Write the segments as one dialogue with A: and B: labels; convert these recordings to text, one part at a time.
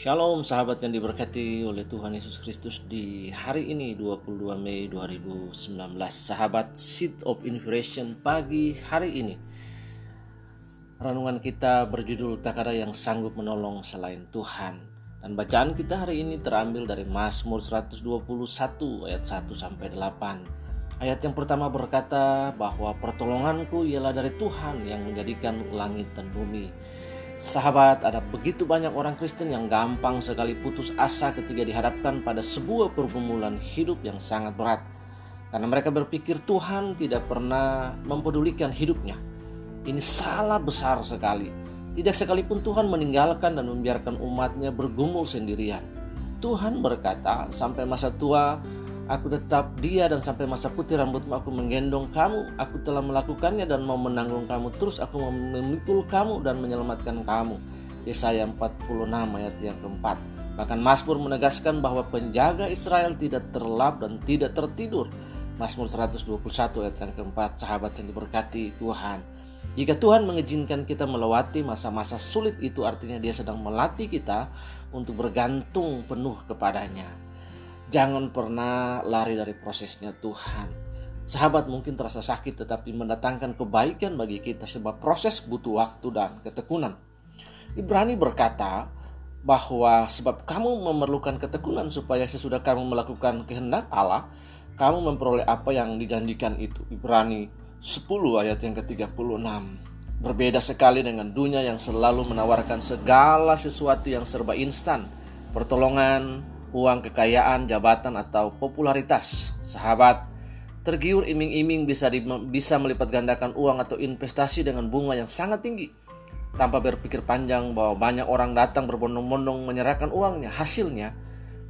A: Shalom sahabat yang diberkati oleh Tuhan Yesus Kristus di hari ini 22 Mei 2019 Sahabat Seed of Inspiration pagi hari ini. Renungan kita berjudul Tak ada yang sanggup menolong selain Tuhan. Dan bacaan kita hari ini terambil dari Mazmur 121 ayat 1 sampai 8 Ayat yang pertama berkata bahwa pertolonganku ialah dari Tuhan yang menjadikan langit dan bumi Sahabat, ada begitu banyak orang Kristen yang gampang sekali putus asa ketika dihadapkan pada sebuah pergumulan hidup yang sangat berat. Karena mereka berpikir Tuhan tidak pernah mempedulikan hidupnya. Ini salah besar sekali. Tidak sekalipun Tuhan meninggalkan dan membiarkan umatnya bergumul sendirian. Tuhan berkata, sampai masa tua Aku tetap dia dan sampai masa putih rambutmu aku menggendong kamu. Aku telah melakukannya dan mau menanggung kamu. Terus aku mau memikul kamu dan menyelamatkan kamu. Yesaya 46 ayat yang keempat. Bahkan Mazmur menegaskan bahwa penjaga Israel tidak terlap dan tidak tertidur. Mazmur 121 ayat yang keempat. Sahabat yang diberkati Tuhan. Jika Tuhan mengizinkan kita melewati masa-masa sulit itu artinya dia sedang melatih kita untuk bergantung penuh kepadanya. Jangan pernah lari dari prosesnya Tuhan. Sahabat mungkin terasa sakit tetapi mendatangkan kebaikan bagi kita sebab proses butuh waktu dan ketekunan. Ibrani berkata bahwa sebab kamu memerlukan ketekunan supaya sesudah kamu melakukan kehendak Allah, kamu memperoleh apa yang dijanjikan itu. Ibrani 10 ayat yang ke-36. Berbeda sekali dengan dunia yang selalu menawarkan segala sesuatu yang serba instan. Pertolongan, uang kekayaan, jabatan, atau popularitas. Sahabat, tergiur iming-iming bisa di, bisa melipat gandakan uang atau investasi dengan bunga yang sangat tinggi. Tanpa berpikir panjang bahwa banyak orang datang berbondong-bondong menyerahkan uangnya, hasilnya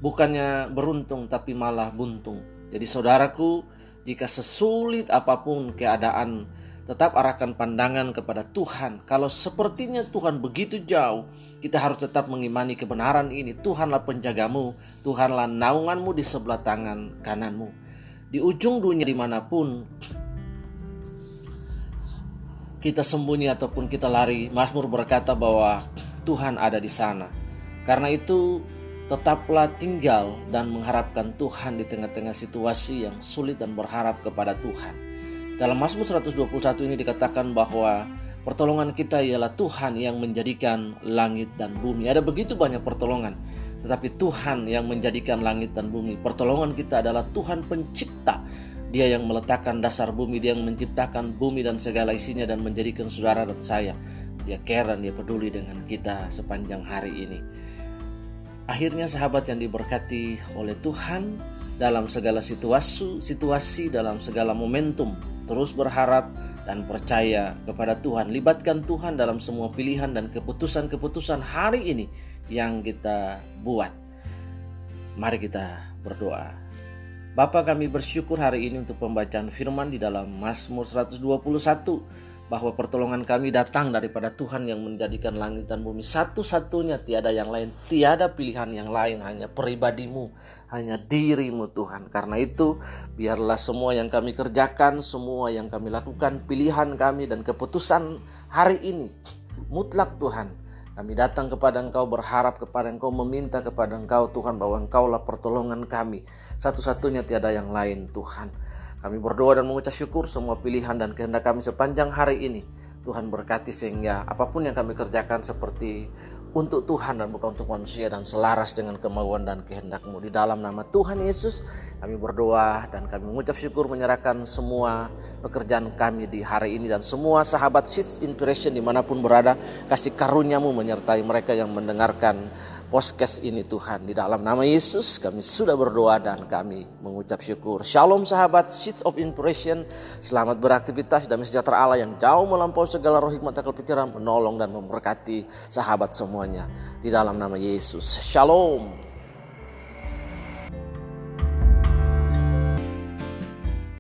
A: bukannya beruntung tapi malah buntung. Jadi saudaraku, jika sesulit apa pun keadaan tetap arahkan pandangan kepada Tuhan. Kalau sepertinya Tuhan begitu jauh, kita harus tetap mengimani kebenaran ini. Tuhanlah penjagamu, Tuhanlah naunganmu di sebelah tangan kananmu. Di ujung dunia di mana pun kita sembunyi ataupun kita lari, Mazmur berkata bahwa Tuhan ada di sana. Karena itu tetaplah tinggal dan mengharapkan Tuhan di tengah-tengah situasi yang sulit dan berharap kepada Tuhan. Dalam Mazmur 121 ini dikatakan bahwa pertolongan kita ialah Tuhan yang menjadikan langit dan bumi. Ada begitu banyak pertolongan, tetapi Tuhan yang menjadikan langit dan bumi. Pertolongan kita adalah Tuhan pencipta. Dia yang meletakkan dasar bumi, dia yang menciptakan bumi dan segala isinya dan menjadikan saudara dan saya. Dia care dan dia peduli dengan kita sepanjang hari ini. Akhirnya sahabat yang diberkati oleh Tuhan dalam segala situasi, situasi dalam segala momentum terus berharap dan percaya kepada Tuhan. Libatkan Tuhan dalam semua pilihan dan keputusan-keputusan hari ini yang kita buat. Mari kita berdoa. Bapa kami bersyukur hari ini untuk pembacaan firman di dalam Mazmur 121 bahwa pertolongan kami datang daripada Tuhan yang menjadikan langit dan bumi satu-satunya tiada yang lain tiada pilihan yang lain hanya pribadimu hanya dirimu Tuhan. Karena itu biarlah semua yang kami kerjakan semua yang kami lakukan pilihan kami dan keputusan hari ini mutlak Tuhan. Kami datang kepada Engkau berharap kepada Engkau meminta kepada Engkau Tuhan bahwa Engkaulah pertolongan kami. Satu-satunya tiada yang lain Tuhan. Kami berdoa dan mengucap syukur semua pilihan dan kehendak kami sepanjang hari ini. Tuhan berkati sehingga apa pun yang kami kerjakan seperti untuk Tuhan dan bukan untuk manusia dan selaras dengan kemauan dan kehendakmu. Di dalam nama Tuhan Yesus kami berdoa dan kami mengucap syukur menyerahkan semua pekerjaan kami di hari ini dan semua sahabat Seeds Inspiration di mana pun berada kasih karuniamu menyertai mereka yang mendengarkan podcast ini Tuhan. Di dalam nama Yesus kami sudah berdoa dan kami mengucap syukur. Shalom sahabat Seeds of Inspiration. Selamat beraktivitas dan sejahtera Allah yang jauh melampaui segala roh hikmat akal pikiran menolong dan memberkati sahabat semuanya. Di dalam nama Yesus. Shalom.